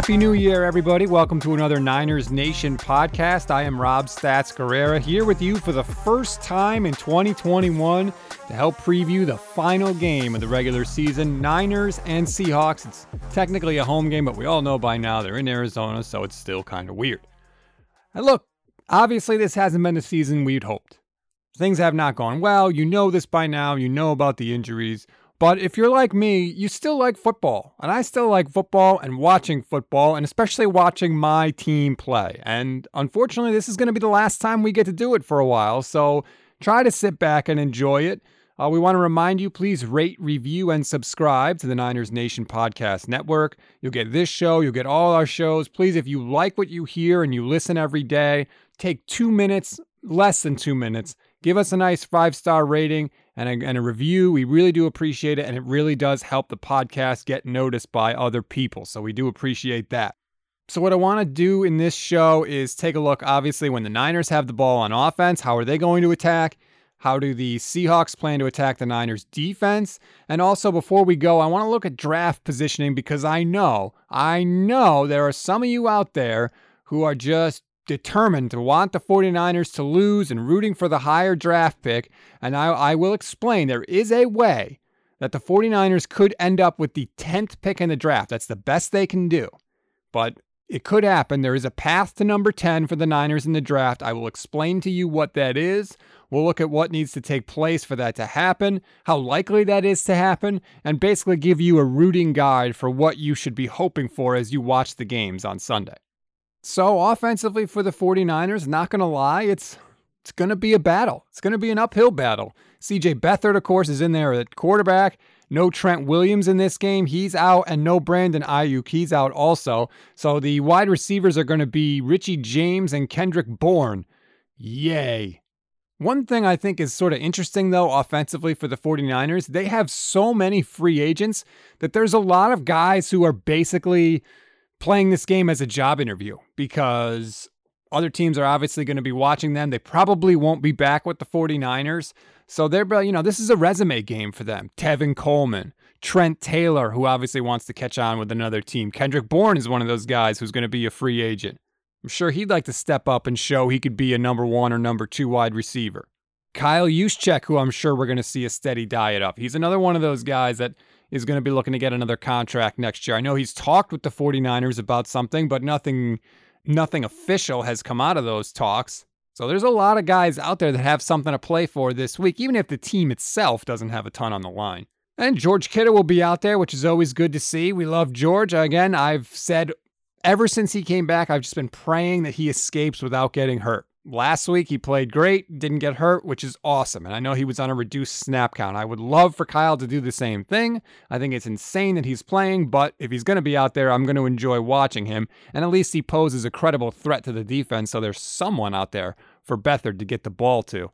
Happy New Year, everybody. Welcome to another Niners Nation podcast. I am Rob Stats Guerrera here with you for the first time in 2021 to help preview the final game of the regular season Niners and Seahawks. It's technically a home game, but we all know by now they're in Arizona, so it's still kind of weird. And look, obviously, this hasn't been the season we'd hoped. Things have not gone well. You know this by now. You know about the injuries. But if you're like me, you still like football. And I still like football and watching football, and especially watching my team play. And unfortunately, this is going to be the last time we get to do it for a while. So try to sit back and enjoy it. Uh, we want to remind you please rate, review, and subscribe to the Niners Nation Podcast Network. You'll get this show, you'll get all our shows. Please, if you like what you hear and you listen every day, take two minutes, less than two minutes, give us a nice five star rating and a, and a review. We really do appreciate it, and it really does help the podcast get noticed by other people. So we do appreciate that. So, what I want to do in this show is take a look, obviously, when the Niners have the ball on offense, how are they going to attack? How do the Seahawks plan to attack the Niners defense? And also, before we go, I want to look at draft positioning because I know, I know there are some of you out there who are just determined to want the 49ers to lose and rooting for the higher draft pick. And I, I will explain there is a way that the 49ers could end up with the 10th pick in the draft. That's the best they can do. But it could happen. There is a path to number 10 for the Niners in the draft. I will explain to you what that is. We'll look at what needs to take place for that to happen, how likely that is to happen, and basically give you a rooting guide for what you should be hoping for as you watch the games on Sunday. So, offensively for the 49ers, not going to lie, it's it's going to be a battle. It's going to be an uphill battle. CJ Beathard, of course, is in there at quarterback. No Trent Williams in this game. He's out, and no Brandon Aiyuk. He's out also. So the wide receivers are going to be Richie James and Kendrick Bourne. Yay. One thing I think is sort of interesting, though, offensively for the 49ers, they have so many free agents that there's a lot of guys who are basically playing this game as a job interview because other teams are obviously going to be watching them. They probably won't be back with the 49ers. So they're, you know, this is a resume game for them. Tevin Coleman, Trent Taylor, who obviously wants to catch on with another team. Kendrick Bourne is one of those guys who's going to be a free agent. I'm sure he'd like to step up and show he could be a number one or number two wide receiver. Kyle Juszczyk, who I'm sure we're going to see a steady diet of. He's another one of those guys that is going to be looking to get another contract next year. I know he's talked with the 49ers about something, but nothing nothing official has come out of those talks. So there's a lot of guys out there that have something to play for this week, even if the team itself doesn't have a ton on the line. And George Kittle will be out there, which is always good to see. We love George. Again, I've said ever since he came back, I've just been praying that he escapes without getting hurt. Last week he played great, didn't get hurt, which is awesome. And I know he was on a reduced snap count. I would love for Kyle to do the same thing. I think it's insane that he's playing, but if he's going to be out there, I'm going to enjoy watching him. And at least he poses a credible threat to the defense, so there's someone out there for Beathard to get the ball to.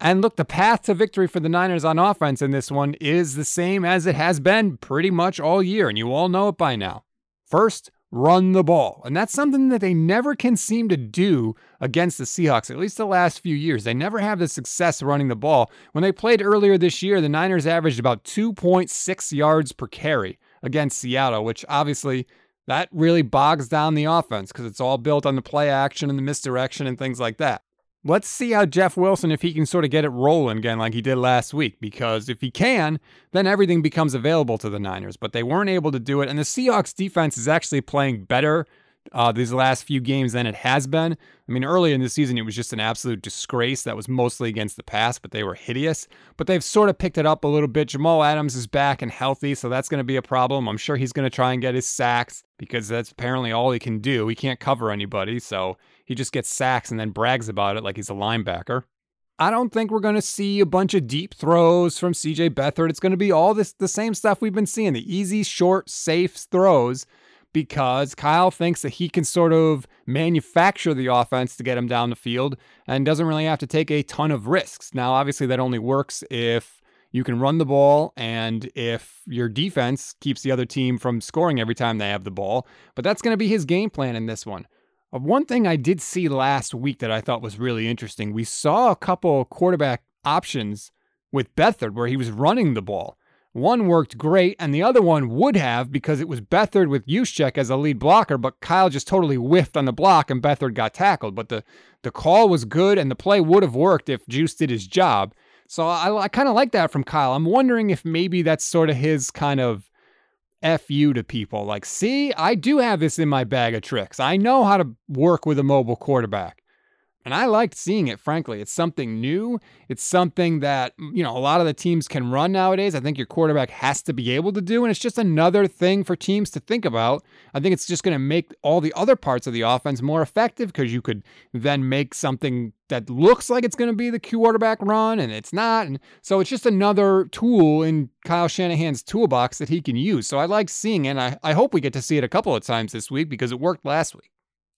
And look, the path to victory for the Niners on offense in this one is the same as it has been pretty much all year, and you all know it by now. First, run the ball. And that's something that they never can seem to do against the Seahawks, at least the last few years. They never have the success running the ball. When they played earlier this year, the Niners averaged about 2.6 yards per carry against Seattle, which obviously that really bogs down the offense because it's all built on the play action and the misdirection and things like that. Let's see how Jeff Wilson, if he can sort of get it rolling again like he did last week, because if he can, then everything becomes available to the Niners. But they weren't able to do it. And the Seahawks defense is actually playing better uh, these last few games than it has been. I mean, early in the season, it was just an absolute disgrace that was mostly against the pass, but they were hideous. But they've sort of picked it up a little bit. Jamal Adams is back and healthy, so that's going to be a problem. I'm sure he's going to try and get his sacks because that's apparently all he can do. He can't cover anybody, so he just gets sacks and then brags about it like he's a linebacker. I don't think we're going to see a bunch of deep throws from CJ Beathard. It's going to be all this the same stuff we've been seeing, the easy, short, safe throws because Kyle thinks that he can sort of manufacture the offense to get him down the field and doesn't really have to take a ton of risks. Now, obviously that only works if you can run the ball and if your defense keeps the other team from scoring every time they have the ball, but that's going to be his game plan in this one. Uh, one thing I did see last week that I thought was really interesting, we saw a couple quarterback options with Beathard where he was running the ball. One worked great, and the other one would have because it was Beathard with Juszczyk as a lead blocker, but Kyle just totally whiffed on the block and Beathard got tackled. But the, the call was good, and the play would have worked if Juice did his job. So I, I kind of like that from Kyle. I'm wondering if maybe that's sort of his kind of fu to people. Like, see, I do have this in my bag of tricks. I know how to work with a mobile quarterback. And I liked seeing it, frankly. It's something new. It's something that, you know, a lot of the teams can run nowadays. I think your quarterback has to be able to do. And it's just another thing for teams to think about. I think it's just going to make all the other parts of the offense more effective because you could then make something that looks like it's going to be the quarterback run and it's not. And so it's just another tool in Kyle Shanahan's toolbox that he can use. So I like seeing it. I, I hope we get to see it a couple of times this week because it worked last week.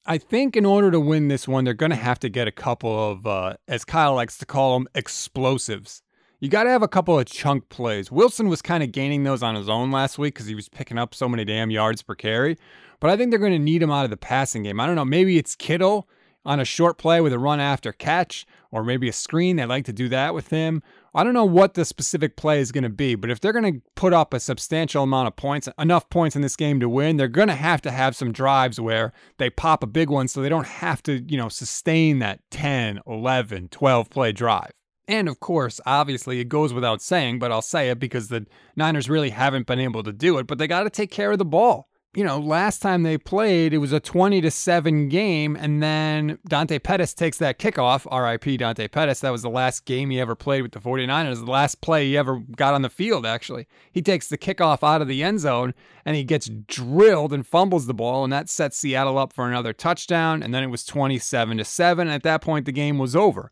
I think in order to win this one, they're going to have to get a couple of, uh, as Kyle likes to call them, explosives. You got to have a couple of chunk plays. Wilson was kind of gaining those on his own last week because he was picking up so many damn yards per carry. But I think they're going to need him out of the passing game. I don't know. Maybe it's Kittle on a short play with a run after catch, or maybe a screen. They like to do that with him. I don't know what the specific play is going to be, but if they're going to put up a substantial amount of points, enough points in this game to win, they're going to have to have some drives where they pop a big one so they don't have to, you know, sustain that 10, 11, 12 play drive. And of course, obviously, it goes without saying, but I'll say it because the Niners really haven't been able to do it, but they got to take care of the ball you know, last time they played, it was a 20 to 7 game, and then Dante Pettis takes that kickoff. RIP Dante Pettis. That was the last game he ever played with the 49ers, the last play he ever got on the field, actually. He takes the kickoff out of the end zone and he gets drilled and fumbles the ball, and that sets Seattle up for another touchdown. And then it was 27 to 7. At that point, the game was over.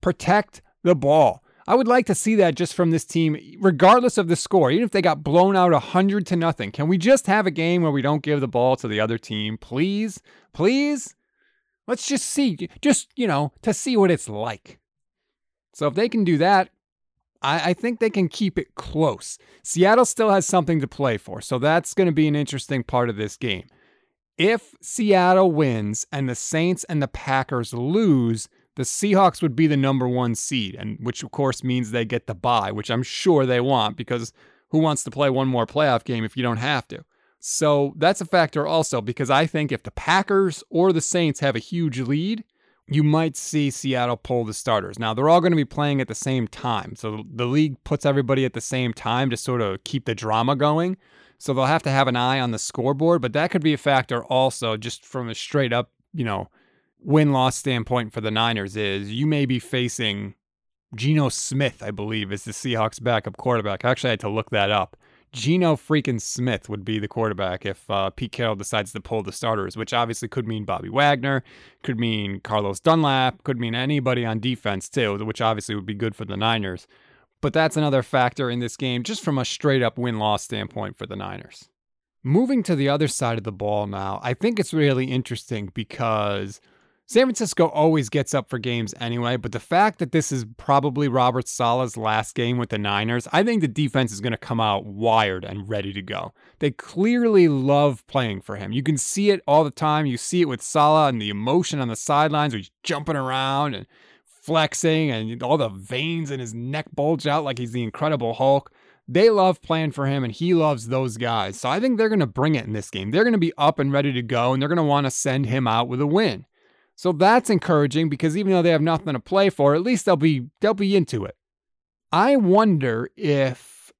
Protect the ball. I would like to see that just from this team, regardless of the score, even if they got blown out 100 to nothing. Can we just have a game where we don't give the ball to the other team? Please? Please? Let's just see, just, you know, to see what it's like. So if they can do that, I, I think they can keep it close. Seattle still has something to play for, so that's going to be an interesting part of this game. If Seattle wins and the Saints and the Packers lose, the Seahawks would be the number one seed, and which of course means they get the bye, which I'm sure they want because who wants to play one more playoff game if you don't have to? So that's a factor also because I think if the Packers or the Saints have a huge lead, you might see Seattle pull the starters. Now, they're all going to be playing at the same time. So the league puts everybody at the same time to sort of keep the drama going. So they'll have to have an eye on the scoreboard, but that could be a factor also just from a straight up, you know, win loss standpoint for the Niners is you may be facing Geno Smith, I believe, is the Seahawks backup quarterback. I actually had to look that up. Geno freaking Smith would be the quarterback if uh, Pete Carroll decides to pull the starters, which obviously could mean Bobby Wagner, could mean Carlos Dunlap, could mean anybody on defense too, which obviously would be good for the Niners. But that's another factor in this game, just from a straight up win loss standpoint for the Niners. Moving to the other side of the ball now, I think it's really interesting because San Francisco always gets up for games anyway, but the fact that this is probably Robert Saleh's last game with the Niners, I think the defense is going to come out wired and ready to go. They clearly love playing for him. You can see it all the time. You see it with Saleh and the emotion on the sidelines where he's jumping around and flexing and all the veins in his neck bulge out like he's the Incredible Hulk. They love playing for him and he loves those guys. So I think they're going to bring it in this game. They're going to be up and ready to go and they're going to want to send him out with a win. So that's encouraging because even though they have nothing to play for, at least they'll be they'll be into it. I wonder if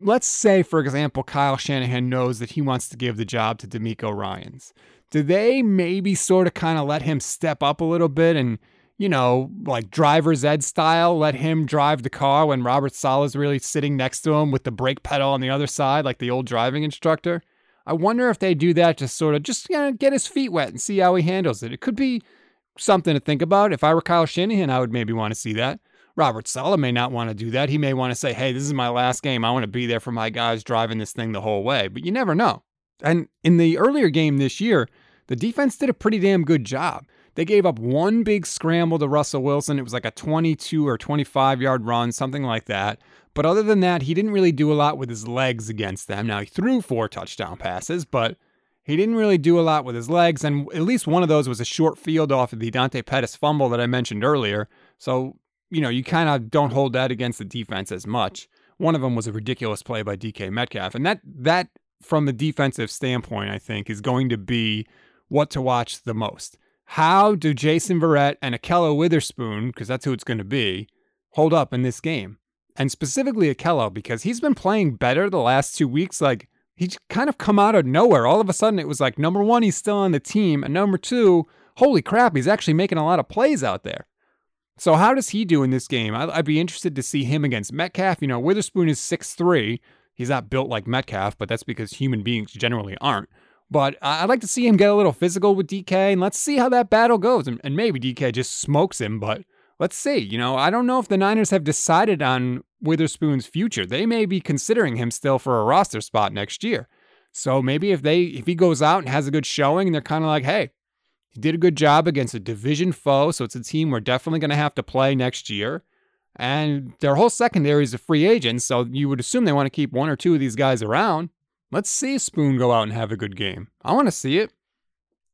let's say for example Kyle Shanahan knows that he wants to give the job to DeMeco Ryans. Do they maybe sort of kind of let him step up a little bit and you know, like driver's ed style, let him drive the car when Robert Saleh's really sitting next to him with the brake pedal on the other side, like the old driving instructor. I wonder if they do that to sort of just you know, get his feet wet and see how he handles it. It could be something to think about. If I were Kyle Shanahan, I would maybe want to see that. Robert Saleh may not want to do that. He may want to say, hey, this is my last game. I want to be there for my guys driving this thing the whole way. But you never know. And in the earlier game this year, the defense did a pretty damn good job. They gave up one big scramble to Russell Wilson. It was like a 22 or 25 yard run, something like that. But other than that, he didn't really do a lot with his legs against them. Now, he threw four touchdown passes, but he didn't really do a lot with his legs, and at least one of those was a short field off of the Dante Pettis fumble that I mentioned earlier. So, you know, you kind of don't hold that against the defense as much. One of them was a ridiculous play by DK Metcalf. And that that from the defensive standpoint, I think, is going to be what to watch the most. How do Jason Verrett and Ahkello Witherspoon, because that's who it's going to be, hold up in this game? And specifically Ahkello, because he's been playing better the last two weeks. Like he's kind of come out of nowhere. All of a sudden, it was like number one, he's still on the team, and number two, holy crap, he's actually making a lot of plays out there. So how does he do in this game? I'd be interested to see him against Metcalf. You know, Witherspoon is six three. He's not built like Metcalf, but that's because human beings generally aren't. But I'd like to see him get a little physical with DK, and let's see how that battle goes. And, and maybe DK just smokes him, but let's see. You know, I don't know if the Niners have decided on Witherspoon's future. They may be considering him still for a roster spot next year. So maybe if they if he goes out and has a good showing, and they're kind of like, hey, he did a good job against a division foe, so it's a team we're definitely going to have to play next year. And their whole secondary is a free agent, so you would assume they want to keep one or two of these guys around. Let's see Spoon go out and have a good game. I want to see it.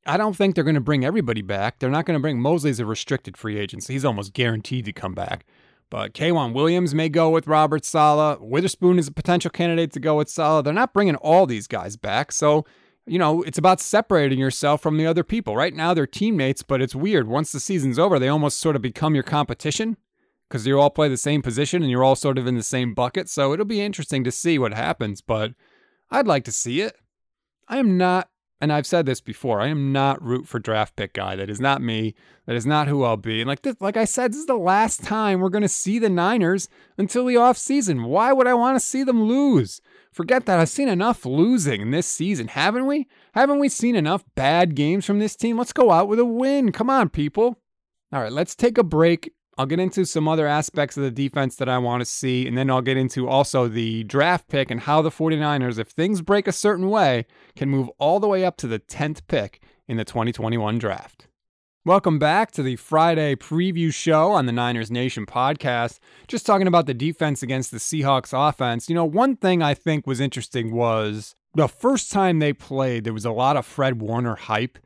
I don't think they're going to bring everybody back. They're not going to bring Moseley's a restricted free agent, so he's almost guaranteed to come back. But K'Waun Williams may go with Robert Saleh. Witherspoon is a potential candidate to go with Saleh. They're not bringing all these guys back, so you know, it's about separating yourself from the other people. Right now, they're teammates, but it's weird. Once the season's over, they almost sort of become your competition because you all play the same position and you're all sort of in the same bucket. So it'll be interesting to see what happens, but I'd like to see it. I am not, and I've said this before, I am not root for draft pick guy. That is not me. That is not who I'll be. And like this, like I said, this is the last time we're going to see the Niners until the offseason. Why would I want to see them lose? Forget that. I've seen enough losing in this season, haven't we? Haven't we seen enough bad games from this team? Let's go out with a win. Come on, people. All right, let's take a break. I'll get into some other aspects of the defense that I want to see, and then I'll get into also the draft pick and how the 49ers, if things break a certain way, can move all the way up to the 10th pick in the 2021 draft. Welcome back to the Friday preview show on the Niners Nation podcast. Just talking about the defense against the Seahawks offense. You know, one thing I think was interesting was the first time they played, there was a lot of Fred Warner hype.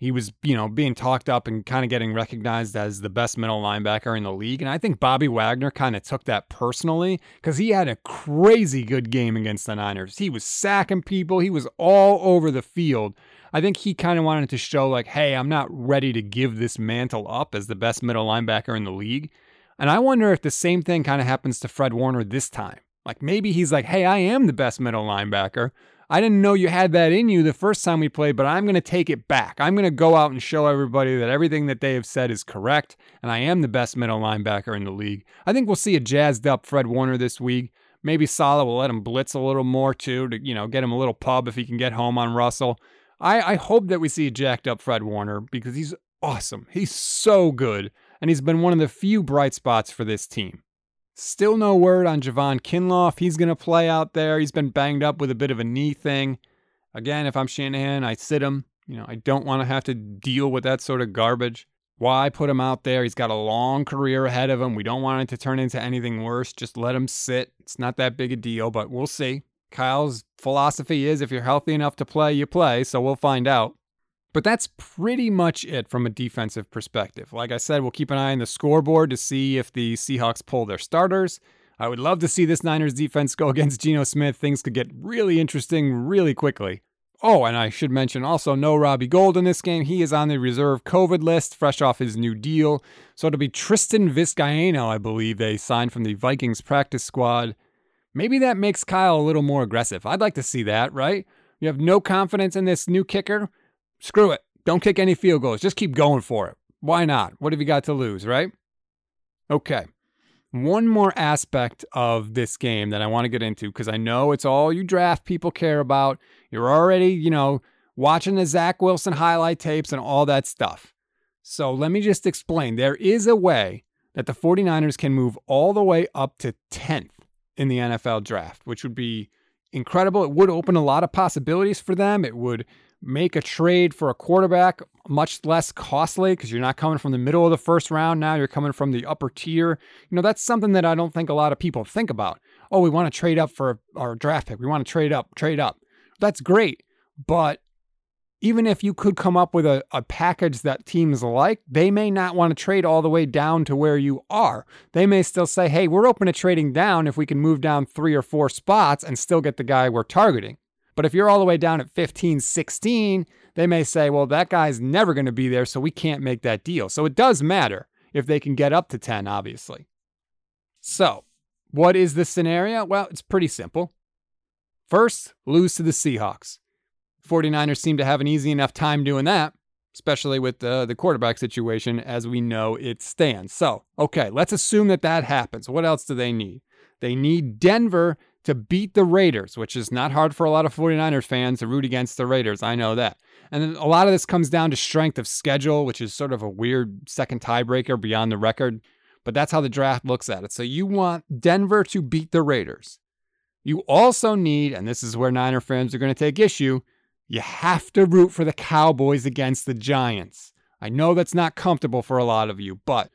He was, you know, being talked up and kind of getting recognized as the best middle linebacker in the league. And I think Bobby Wagner kind of took that personally because he had a crazy good game against the Niners. He was sacking people, he was all over the field. I think he kind of wanted to show, like, hey, I'm not ready to give this mantle up as the best middle linebacker in the league. And I wonder if the same thing kind of happens to Fred Warner this time. Like, maybe he's like, hey, I am the best middle linebacker. I didn't know you had that in you the first time we played, but I'm going to take it back. I'm going to go out and show everybody that everything that they have said is correct, and I am the best middle linebacker in the league. I think we'll see a jazzed up Fred Warner this week. Maybe Saleh will let him blitz a little more too to, you know, get him a little pub if he can get home on Russell. I, I hope that we see a jacked up Fred Warner because he's awesome. He's so good, and he's been one of the few bright spots for this team. Still no word on Javon Kinlaw if he's going to play out there. He's been banged up with a bit of a knee thing. Again, if I'm Shanahan, I sit him. You know, I don't want to have to deal with that sort of garbage. Why put him out there? He's got a long career ahead of him. We don't want it to turn into anything worse. Just let him sit. It's not that big a deal, but we'll see. Kyle's philosophy is if you're healthy enough to play, you play, so we'll find out. But that's pretty much it from a defensive perspective. Like I said, we'll keep an eye on the scoreboard to see if the Seahawks pull their starters. I would love to see this Niners defense go against Geno Smith. Things could get really interesting really quickly. Oh, and I should mention also no Robbie Gould in this game. He is on the reserve COVID list, fresh off his new deal. So it'll be Tristan Vizcaino, I believe, they signed from the Vikings practice squad. Maybe that makes Kyle a little more aggressive. I'd like to see that, right? You have no confidence in this new kicker? Screw it. Don't kick any field goals. Just keep going for it. Why not? What have you got to lose, right? Okay. One more aspect of this game that I want to get into because I know it's all you draft people care about. You're already, you know, watching the Zach Wilson highlight tapes and all that stuff. So let me just explain. There is a way that the 49ers can move all the way up to 10th in the NFL draft, which would be incredible. It would open a lot of possibilities for them. It would make a trade for a quarterback much less costly because you're not coming from the middle of the first round now, you're coming from the upper tier. You know, that's something that I don't think a lot of people think about. Oh, we want to trade up for our draft pick. We want to trade up, trade up. That's great. But even if you could come up with a, a package that teams like, they may not want to trade all the way down to where you are. They may still say, hey, we're open to trading down if we can move down three or four spots and still get the guy we're targeting. But if you're all the way down at 15, 16, they may say, well, that guy's never going to be there, so we can't make that deal. So it does matter if they can get up to 10, obviously. So, what is the scenario? Well, it's pretty simple. First, lose to the Seahawks. 49ers seem to have an easy enough time doing that, especially with the, the quarterback situation as we know it stands. So, okay, let's assume that that happens. What else do they need? They need Denver to beat the Raiders, which is not hard for a lot of 49ers fans to root against the Raiders. I know that. And then a lot of this comes down to strength of schedule, which is sort of a weird second tiebreaker beyond the record. But that's how the draft looks at it. So you want Denver to beat the Raiders. You also need, and this is where Niner fans are going to take issue, you have to root for the Cowboys against the Giants. I know that's not comfortable for a lot of you, but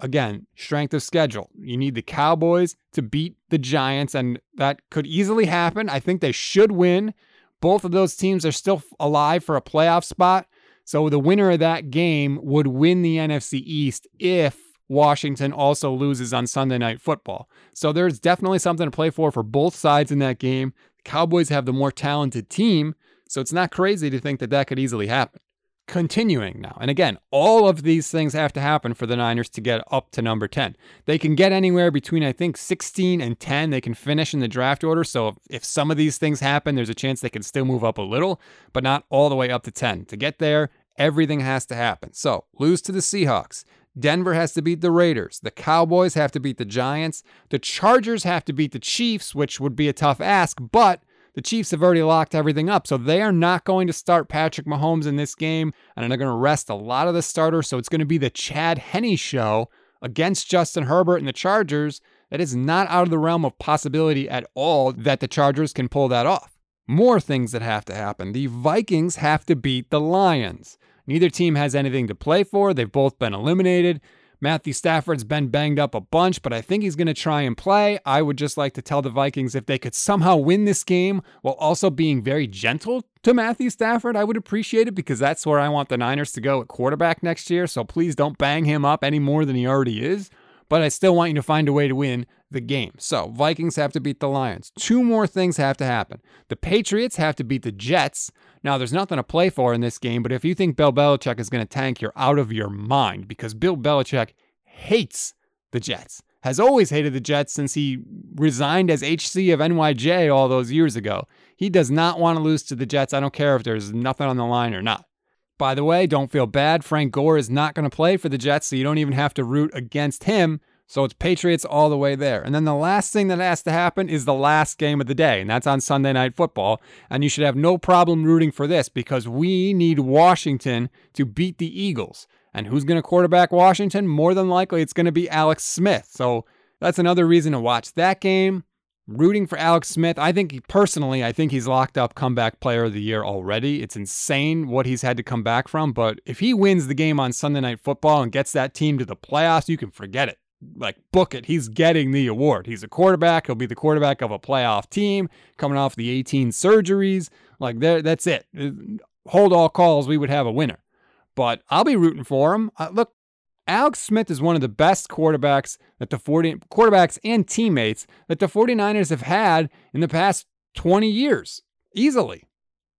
again, strength of schedule. You need the Cowboys to beat the Giants, and that could easily happen. I think they should win. Both of those teams are still alive for a playoff spot. So the winner of that game would win the NFC East if Washington also loses on Sunday Night Football. So there's definitely something to play for for both sides in that game. The Cowboys have the more talented team, so it's not crazy to think that that could easily happen. Continuing now, and again, all of these things have to happen for the Niners to get up to number 10. They can get anywhere between, I think, 16 and 10. They can finish in the draft order. So if some of these things happen, there's a chance they can still move up a little, but not all the way up to 10. To get there, everything has to happen. So lose to the Seahawks. Denver has to beat the Raiders. The Cowboys have to beat the Giants. The Chargers have to beat the Chiefs, which would be a tough ask, but the Chiefs have already locked everything up, so they are not going to start Patrick Mahomes in this game, and they're going to rest a lot of the starters. So it's going to be the Chad Henne show against Justin Herbert and the Chargers. That is not out of the realm of possibility at all that the Chargers can pull that off. More things that have to happen. The Vikings have to beat the Lions. Neither team has anything to play for. They've both been eliminated. Matthew Stafford's been banged up a bunch, but I think he's going to try and play. I would just like to tell the Vikings if they could somehow win this game while also being very gentle to Matthew Stafford, I would appreciate it because that's where I want the Niners to go at quarterback next year. So please don't bang him up any more than he already is. But I still want you to find a way to win the game. So Vikings have to beat the Lions. Two more things have to happen. The Patriots have to beat the Jets. Now, there's nothing to play for in this game, but if you think Bill Belichick is going to tank, you're out of your mind because Bill Belichick hates the Jets, has always hated the Jets since he resigned as HC of NYJ all those years ago. He does not want to lose to the Jets. I don't care if there's nothing on the line or not. By the way, don't feel bad. Frank Gore is not going to play for the Jets, so you don't even have to root against him. So it's Patriots all the way there. And then the last thing that has to happen is the last game of the day, and that's on Sunday Night Football. And you should have no problem rooting for this because we need Washington to beat the Eagles. And who's going to quarterback Washington? More than likely, it's going to be Alex Smith. So that's another reason to watch that game. Rooting for Alex Smith. I think personally, I think he's locked up comeback player of the year already. It's insane what he's had to come back from. But if he wins the game on Sunday Night Football and gets that team to the playoffs, you can forget it like book it. He's getting the award. He's a quarterback. He'll be the quarterback of a playoff team coming off the 18 surgeries. Like that's it. Hold all calls. We would have a winner. But I'll be rooting for him. Uh, look, Alex Smith is one of the best quarterbacks that the 40 quarterbacks and teammates that the 49ers have had in the past 20 years. Easily.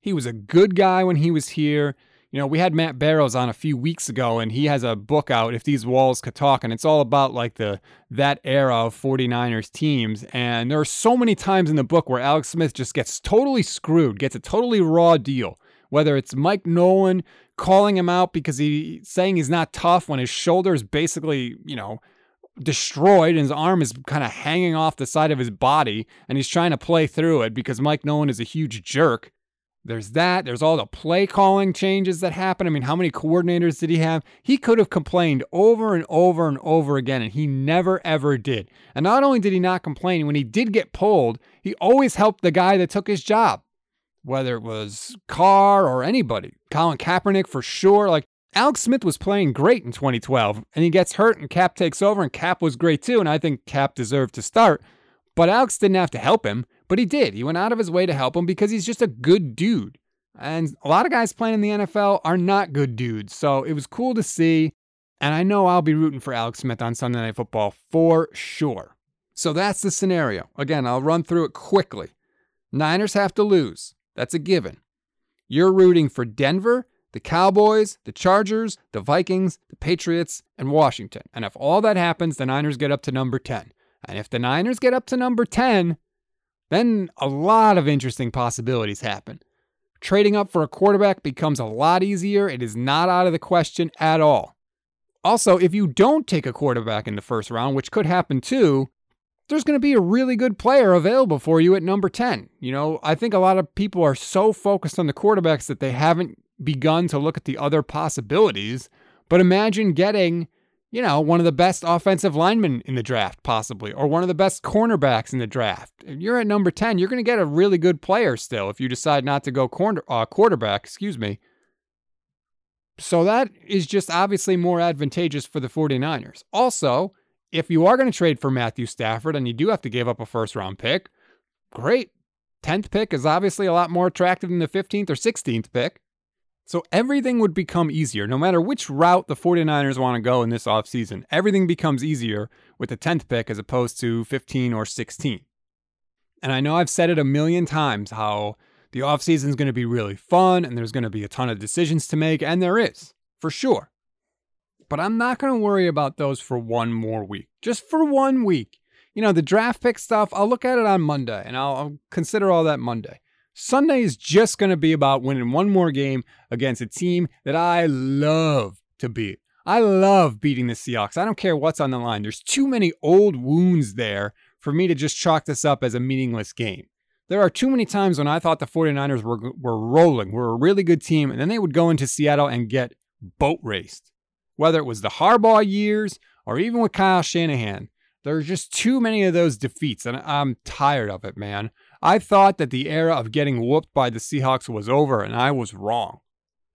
He was a good guy when he was here. You know, we had Matt Barrows on a few weeks ago, and he has a book out, If These Walls Could Talk, and it's all about like the that era of 49ers teams. And there are so many times in the book where Alex Smith just gets totally screwed, gets a totally raw deal. Whether it's Mike Nolan calling him out because he's saying he's not tough when his shoulder is basically, you know, destroyed and his arm is kind of hanging off the side of his body and he's trying to play through it because Mike Nolan is a huge jerk. There's that. There's all the play calling changes that happen. I mean, how many coordinators did he have? He could have complained over and over and over again, and he never ever did. And not only did he not complain, when he did get pulled, he always helped the guy that took his job, whether it was Carr or anybody. Colin Kaepernick for sure. Like Alex Smith was playing great in 2012, and he gets hurt, and Cap takes over, and Cap was great too. And I think Cap deserved to start, but Alex didn't have to help him. But he did. He went out of his way to help him because he's just a good dude. And a lot of guys playing in the NFL are not good dudes. So it was cool to see. And I know I'll be rooting for Alex Smith on Sunday Night Football for sure. So that's the scenario. Again, I'll run through it quickly. Niners have to lose. That's a given. You're rooting for Denver, the Cowboys, the Chargers, the Vikings, the Patriots, and Washington. And if all that happens, the Niners get up to number 10. And if the Niners get up to number 10, then a lot of interesting possibilities happen. Trading up for a quarterback becomes a lot easier. It is not out of the question at all. Also, if you don't take a quarterback in the first round, which could happen too, there's going to be a really good player available for you at number 10. You know, I think a lot of people are so focused on the quarterbacks that they haven't begun to look at the other possibilities. But imagine getting you know, one of the best offensive linemen in the draft, possibly, or one of the best cornerbacks in the draft. If you're at number 10, you're going to get a really good player still if you decide not to go corner, uh, quarterback, excuse me. So that is just obviously more advantageous for the 49ers. Also, if you are going to trade for Matthew Stafford and you do have to give up a first round pick, great. 10th pick is obviously a lot more attractive than the 15th or 16th pick. So everything would become easier. No matter which route the 49ers want to go in this offseason, everything becomes easier with the 10th pick as opposed to 15 or 16. And I know I've said it a million times how the offseason is going to be really fun and there's going to be a ton of decisions to make, and there is, for sure. But I'm not going to worry about those for one more week. Just for one week. You know, the draft pick stuff, I'll look at it on Monday and I'll, I'll consider all that Monday. Sunday is just going to be about winning one more game against a team that I love to beat. I love beating the Seahawks. I don't care what's on the line. There's too many old wounds there for me to just chalk this up as a meaningless game. There are too many times when I thought the 49ers were, were rolling, were a really good team, and then they would go into Seattle and get boat raced. Whether it was the Harbaugh years or even with Kyle Shanahan, there's just too many of those defeats, and I'm tired of it, man. I thought that the era of getting whooped by the Seahawks was over, and I was wrong.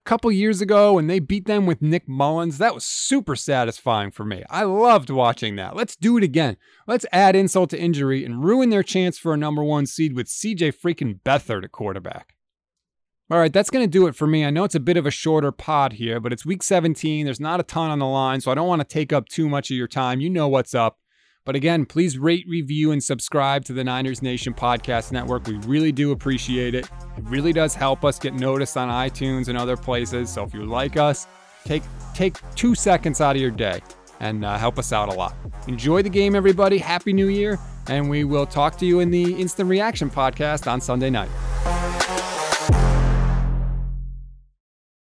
A couple years ago, when they beat them with Nick Mullens, that was super satisfying for me. I loved watching that. Let's do it again. Let's add insult to injury and ruin their chance for a number one seed with CJ freaking Beathard at quarterback. All right, that's going to do it for me. I know it's a bit of a shorter pod here, but it's week 17. There's not a ton on the line, so I don't want to take up too much of your time. You know what's up. But again, please rate, review, and subscribe to the Niners Nation Podcast Network. We really do appreciate it. It really does help us get noticed on iTunes and other places. So if you like us, take take two seconds out of your day and uh, help us out a lot. Enjoy the game, everybody. Happy New Year, and we will talk to you in the Instant Reaction Podcast on Sunday night.